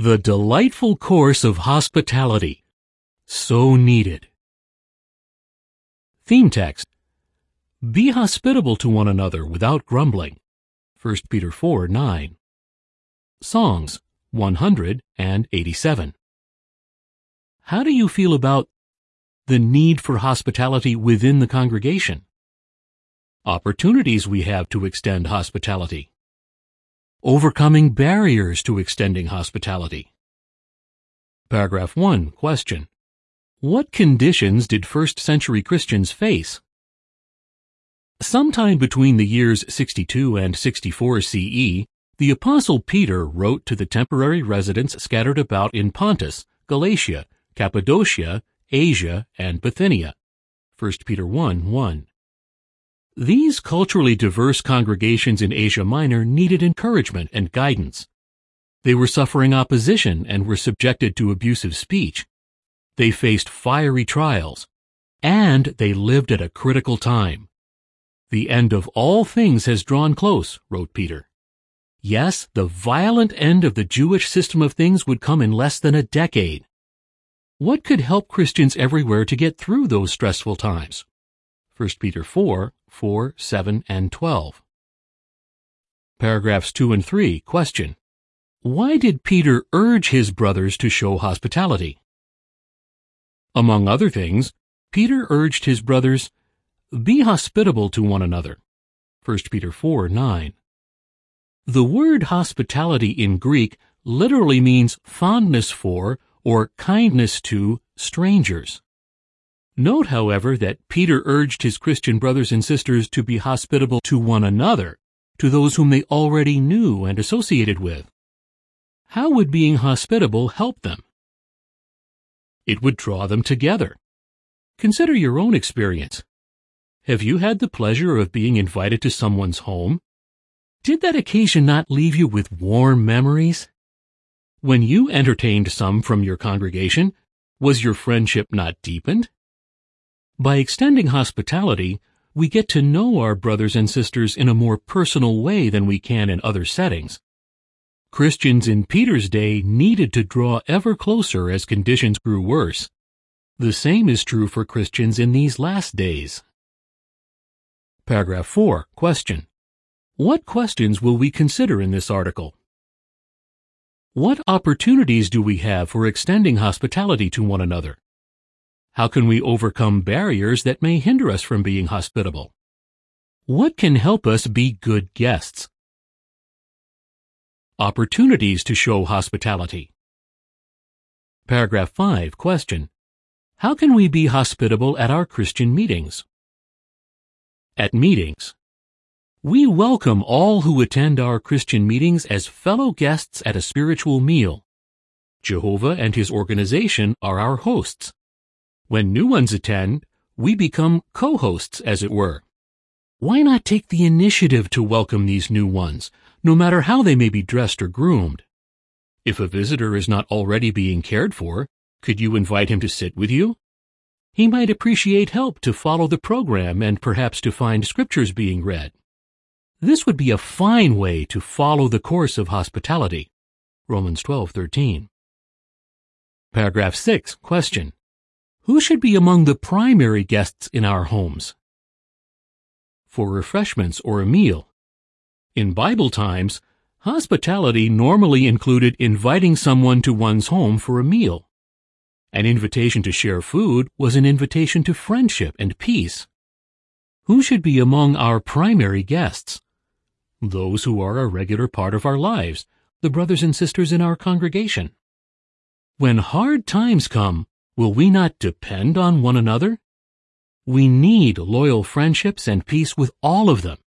The delightful course of hospitality. So needed. Theme text. Be hospitable to one another without grumbling. 1 Peter 4, 9. Songs 187. How do you feel about the need for hospitality within the congregation? Opportunities we have to extend hospitality. Overcoming barriers to extending hospitality. Paragraph 1. Question. What conditions did first century Christians face? Sometime between the years 62 and 64 CE, the Apostle Peter wrote to the temporary residents scattered about in Pontus, Galatia, Cappadocia, Asia, and Bithynia. 1 Peter 1 1. These culturally diverse congregations in Asia Minor needed encouragement and guidance. They were suffering opposition and were subjected to abusive speech. They faced fiery trials, and they lived at a critical time. The end of all things has drawn close, wrote Peter. Yes, the violent end of the Jewish system of things would come in less than a decade. What could help Christians everywhere to get through those stressful times? 1 Peter 4, 4, 7, and 12. Paragraphs 2 and 3. Question. Why did Peter urge his brothers to show hospitality? Among other things, Peter urged his brothers be hospitable to one another. 1 Peter 4, 9. The word hospitality in Greek literally means fondness for or kindness to strangers. Note, however, that Peter urged his Christian brothers and sisters to be hospitable to one another, to those whom they already knew and associated with. How would being hospitable help them? It would draw them together. Consider your own experience. Have you had the pleasure of being invited to someone's home? Did that occasion not leave you with warm memories? When you entertained some from your congregation, was your friendship not deepened? By extending hospitality, we get to know our brothers and sisters in a more personal way than we can in other settings. Christians in Peter's day needed to draw ever closer as conditions grew worse. The same is true for Christians in these last days. Paragraph 4. Question. What questions will we consider in this article? What opportunities do we have for extending hospitality to one another? How can we overcome barriers that may hinder us from being hospitable? What can help us be good guests? Opportunities to show hospitality. Paragraph 5. Question. How can we be hospitable at our Christian meetings? At meetings, we welcome all who attend our Christian meetings as fellow guests at a spiritual meal. Jehovah and his organization are our hosts. When new ones attend, we become co-hosts, as it were. Why not take the initiative to welcome these new ones, no matter how they may be dressed or groomed? If a visitor is not already being cared for, could you invite him to sit with you? He might appreciate help to follow the program and perhaps to find scriptures being read. This would be a fine way to follow the course of hospitality. Romans 12:13. Paragraph 6. Question. Who should be among the primary guests in our homes? For refreshments or a meal. In Bible times, hospitality normally included inviting someone to one's home for a meal. An invitation to share food was an invitation to friendship and peace. Who should be among our primary guests? Those who are a regular part of our lives, the brothers and sisters in our congregation. When hard times come, will we not depend on one another? We need loyal friendships and peace with all of them.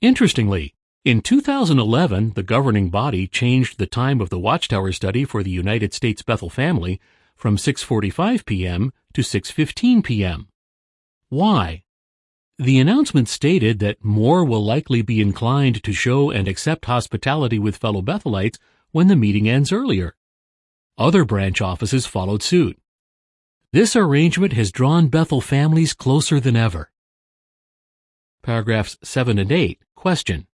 Interestingly, in 2011, the governing body changed the time of the Watchtower study for the United States Bethel family from 6.45 p.m. to 6.15 p.m. Why? The announcement stated that more will likely be inclined to show and accept hospitality with fellow Bethelites when the meeting ends earlier. Other branch offices followed suit. This arrangement has drawn Bethel families closer than ever. Paragraphs 7 and 8. Question.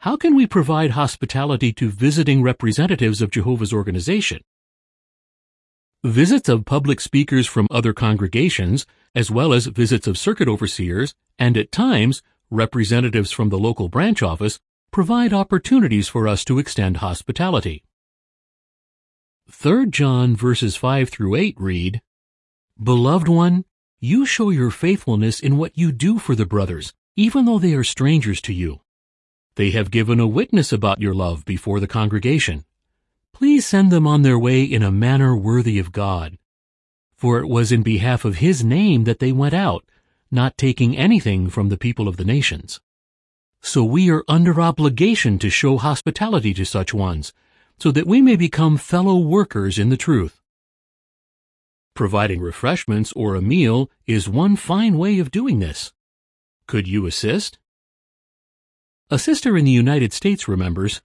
How can we provide hospitality to visiting representatives of Jehovah's organization? Visits of public speakers from other congregations, as well as visits of circuit overseers, and at times, representatives from the local branch office, provide opportunities for us to extend hospitality. 3 John verses 5 through 8 read, Beloved one, you show your faithfulness in what you do for the brothers, even though they are strangers to you. They have given a witness about your love before the congregation. Please send them on their way in a manner worthy of God. For it was in behalf of his name that they went out, not taking anything from the people of the nations. So we are under obligation to show hospitality to such ones, so that we may become fellow workers in the truth. Providing refreshments or a meal is one fine way of doing this. Could you assist? A sister in the United States remembers,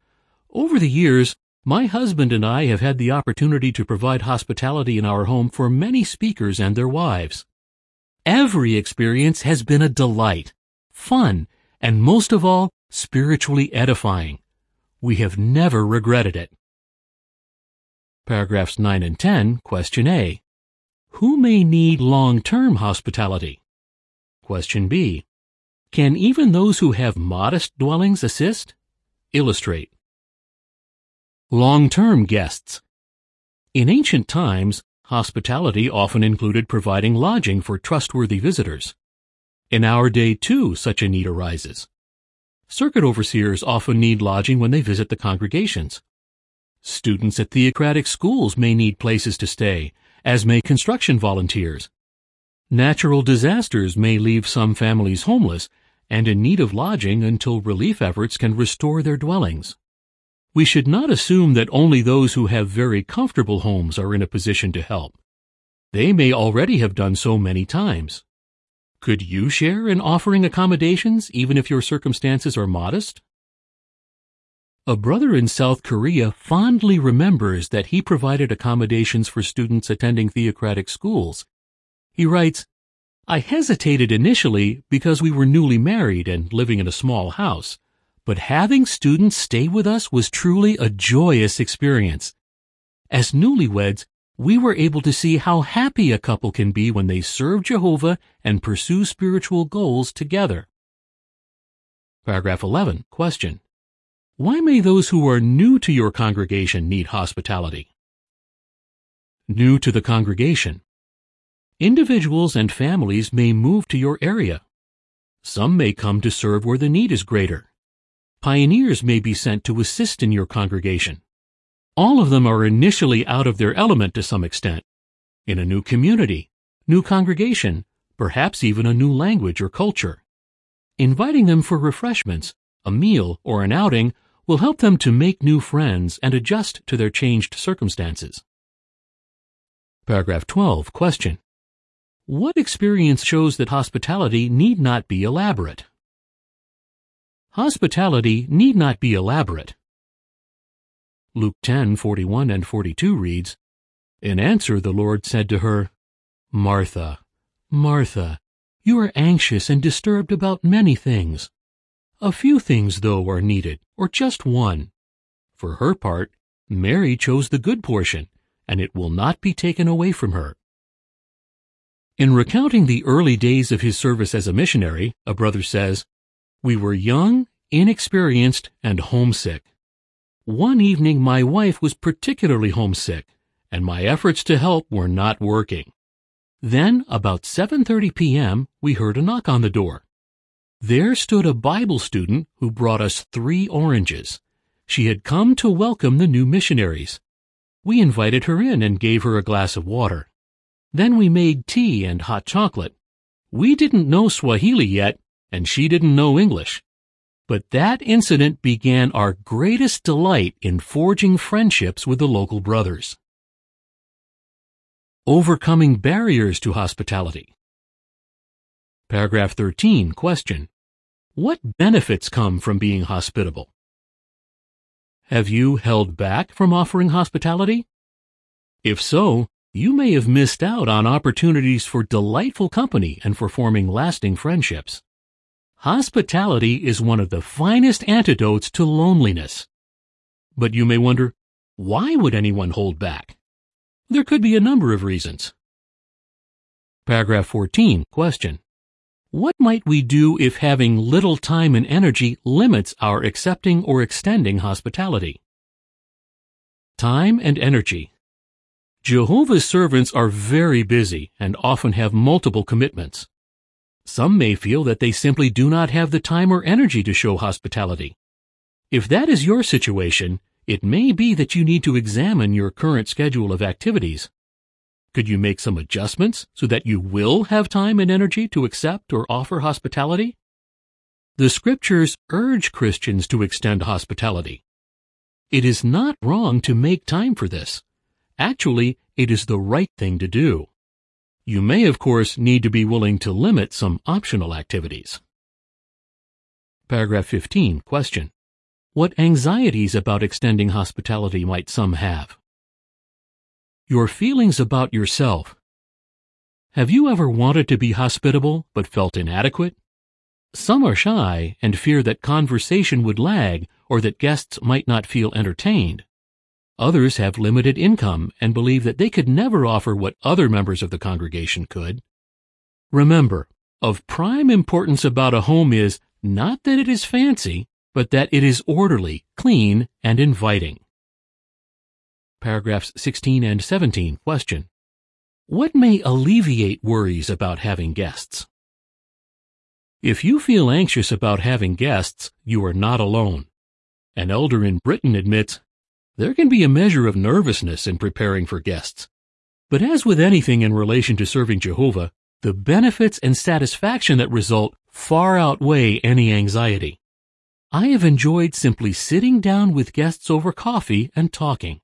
Over the years, my husband and I have had the opportunity to provide hospitality in our home for many speakers and their wives. Every experience has been a delight, fun, and most of all, spiritually edifying. We have never regretted it. Paragraphs 9 and 10, question A. Who may need long-term hospitality? Question B. Can even those who have modest dwellings assist? Illustrate. Long-term guests. In ancient times, hospitality often included providing lodging for trustworthy visitors. In our day, too, such a need arises. Circuit overseers often need lodging when they visit the congregations. Students at theocratic schools may need places to stay, as may construction volunteers. Natural disasters may leave some families homeless and in need of lodging until relief efforts can restore their dwellings. We should not assume that only those who have very comfortable homes are in a position to help. They may already have done so many times. Could you share in offering accommodations even if your circumstances are modest? A brother in South Korea fondly remembers that he provided accommodations for students attending theocratic schools. He writes, I hesitated initially because we were newly married and living in a small house but having students stay with us was truly a joyous experience. As newlyweds, we were able to see how happy a couple can be when they serve Jehovah and pursue spiritual goals together. Paragraph 11. Question. Why may those who are new to your congregation need hospitality? New to the congregation. Individuals and families may move to your area. Some may come to serve where the need is greater. Pioneers may be sent to assist in your congregation. All of them are initially out of their element to some extent. In a new community, new congregation, perhaps even a new language or culture. Inviting them for refreshments, a meal, or an outing will help them to make new friends and adjust to their changed circumstances. Paragraph 12. Question. What experience shows that hospitality need not be elaborate? Hospitality need not be elaborate. Luke 10:41 and 42 reads, In answer the Lord said to her, Martha, Martha, you are anxious and disturbed about many things. A few things, though, are needed, or just one. For her part, Mary chose the good portion, and it will not be taken away from her. In recounting the early days of his service as a missionary, a brother says, we were young, inexperienced, and homesick. One evening my wife was particularly homesick, and my efforts to help were not working. Then, about 7.30 p.m., we heard a knock on the door. There stood a Bible student who brought us three oranges. She had come to welcome the new missionaries. We invited her in and gave her a glass of water. Then we made tea and hot chocolate. We didn't know Swahili yet, and she didn't know English. But that incident began our greatest delight in forging friendships with the local brothers. Overcoming barriers to hospitality. Paragraph 13, question. What benefits come from being hospitable? Have you held back from offering hospitality? If so, you may have missed out on opportunities for delightful company and for forming lasting friendships. Hospitality is one of the finest antidotes to loneliness. But you may wonder, why would anyone hold back? There could be a number of reasons. Paragraph 14, question. What might we do if having little time and energy limits our accepting or extending hospitality? Time and energy. Jehovah's servants are very busy and often have multiple commitments. Some may feel that they simply do not have the time or energy to show hospitality. If that is your situation, it may be that you need to examine your current schedule of activities. Could you make some adjustments so that you will have time and energy to accept or offer hospitality? The scriptures urge Christians to extend hospitality. It is not wrong to make time for this. Actually, it is the right thing to do. You may, of course, need to be willing to limit some optional activities. Paragraph 15, question. What anxieties about extending hospitality might some have? Your feelings about yourself. Have you ever wanted to be hospitable but felt inadequate? Some are shy and fear that conversation would lag or that guests might not feel entertained. Others have limited income and believe that they could never offer what other members of the congregation could. Remember, of prime importance about a home is not that it is fancy, but that it is orderly, clean, and inviting. Paragraphs 16 and 17 question. What may alleviate worries about having guests? If you feel anxious about having guests, you are not alone. An elder in Britain admits there can be a measure of nervousness in preparing for guests. But as with anything in relation to serving Jehovah, the benefits and satisfaction that result far outweigh any anxiety. I have enjoyed simply sitting down with guests over coffee and talking.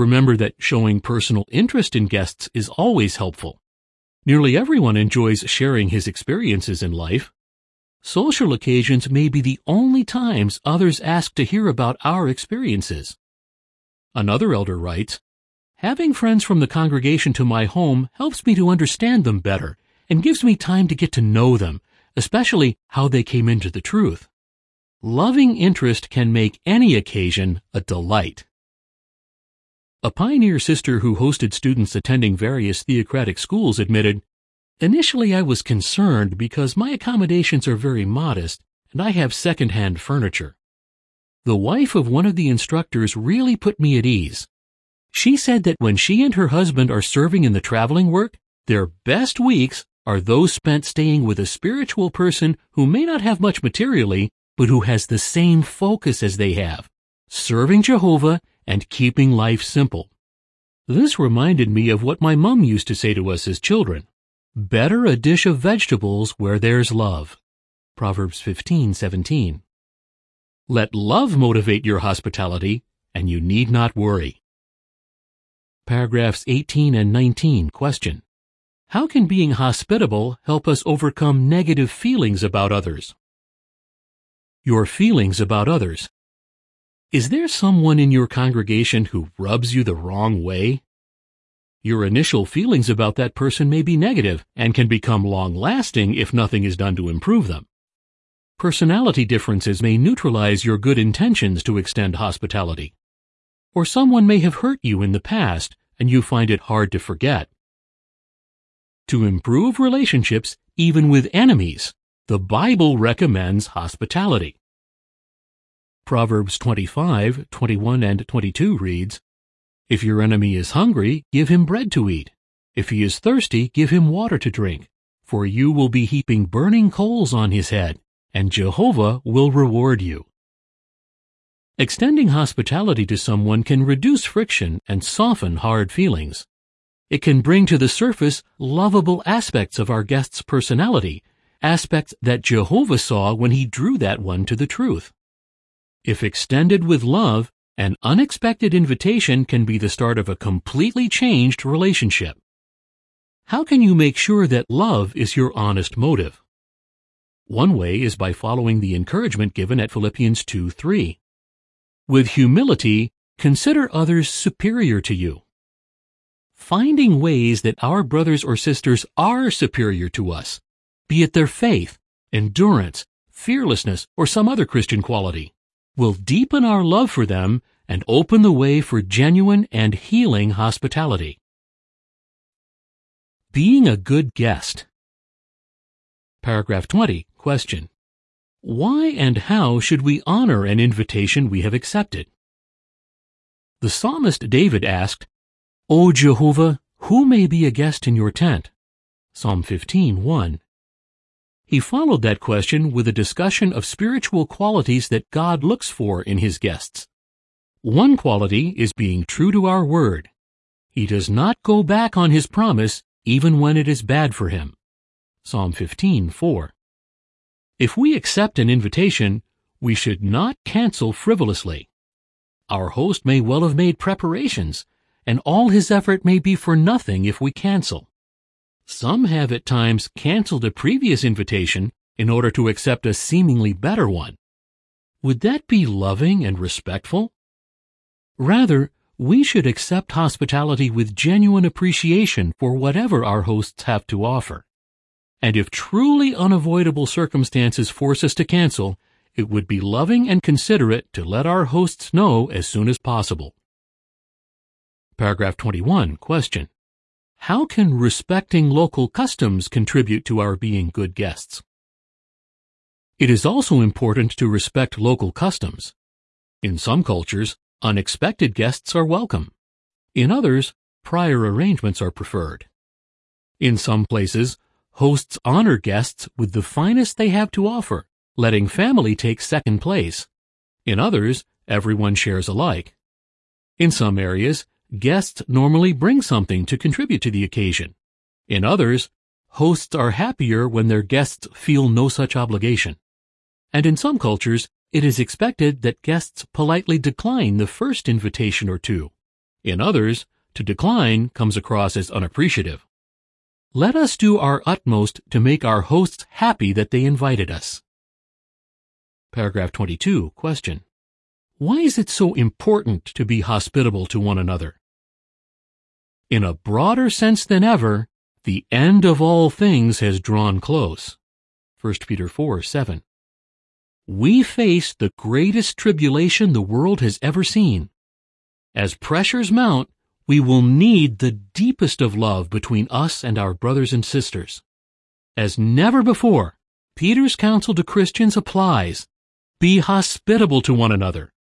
Remember that showing personal interest in guests is always helpful. Nearly everyone enjoys sharing his experiences in life. Social occasions may be the only times others ask to hear about our experiences. Another elder writes, Having friends from the congregation to my home helps me to understand them better and gives me time to get to know them, especially how they came into the truth. Loving interest can make any occasion a delight. A pioneer sister who hosted students attending various theocratic schools admitted, Initially I was concerned because my accommodations are very modest and I have second-hand furniture. The wife of one of the instructors really put me at ease. She said that when she and her husband are serving in the traveling work, their best weeks are those spent staying with a spiritual person who may not have much materially, but who has the same focus as they have, serving Jehovah and keeping life simple. This reminded me of what my mom used to say to us as children. Better a dish of vegetables where there's love. Proverbs 15:17. Let love motivate your hospitality, and you need not worry. Paragraphs 18 and 19 question. How can being hospitable help us overcome negative feelings about others? Your feelings about others. Is there someone in your congregation who rubs you the wrong way? Your initial feelings about that person may be negative and can become long-lasting if nothing is done to improve them. Personality differences may neutralize your good intentions to extend hospitality. Or someone may have hurt you in the past and you find it hard to forget. To improve relationships, even with enemies, the Bible recommends hospitality. Proverbs 25, 21, and 22 reads, If your enemy is hungry, give him bread to eat. If he is thirsty, give him water to drink. For you will be heaping burning coals on his head and Jehovah will reward you. Extending hospitality to someone can reduce friction and soften hard feelings. It can bring to the surface lovable aspects of our guest's personality, aspects that Jehovah saw when he drew that one to the truth. If extended with love, an unexpected invitation can be the start of a completely changed relationship. How can you make sure that love is your honest motive? One way is by following the encouragement given at Philippians 2 3. With humility, consider others superior to you. Finding ways that our brothers or sisters are superior to us, be it their faith, endurance, fearlessness, or some other Christian quality, will deepen our love for them and open the way for genuine and healing hospitality. Being a good guest. Paragraph 20. Question. Why and how should we honor an invitation we have accepted? The psalmist David asked, O Jehovah, who may be a guest in your tent? Psalm 15, 1. He followed that question with a discussion of spiritual qualities that God looks for in his guests. One quality is being true to our word. He does not go back on his promise even when it is bad for him. Psalm 15:4. If we accept an invitation, we should not cancel frivolously. Our host may well have made preparations, and all his effort may be for nothing if we cancel. Some have at times canceled a previous invitation in order to accept a seemingly better one. Would that be loving and respectful? Rather, we should accept hospitality with genuine appreciation for whatever our hosts have to offer. And if truly unavoidable circumstances force us to cancel, it would be loving and considerate to let our hosts know as soon as possible. Paragraph 21. Question. How can respecting local customs contribute to our being good guests? It is also important to respect local customs. In some cultures, unexpected guests are welcome. In others, prior arrangements are preferred. In some places, Hosts honor guests with the finest they have to offer, letting family take second place. In others, everyone shares alike. In some areas, guests normally bring something to contribute to the occasion. In others, hosts are happier when their guests feel no such obligation. And in some cultures, it is expected that guests politely decline the first invitation or two. In others, to decline comes across as unappreciative. Let us do our utmost to make our hosts happy that they invited us. Paragraph 22. Question. Why is it so important to be hospitable to one another? In a broader sense than ever, the end of all things has drawn close. 1 Peter 4, 7. We face the greatest tribulation the world has ever seen. As pressures mount, we will need the deepest of love between us and our brothers and sisters. As never before, Peter's counsel to Christians applies. Be hospitable to one another,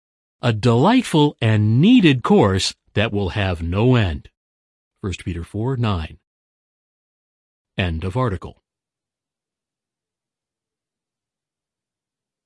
a delightful and needed course that will have no end. 1 Peter 4 9. End of article.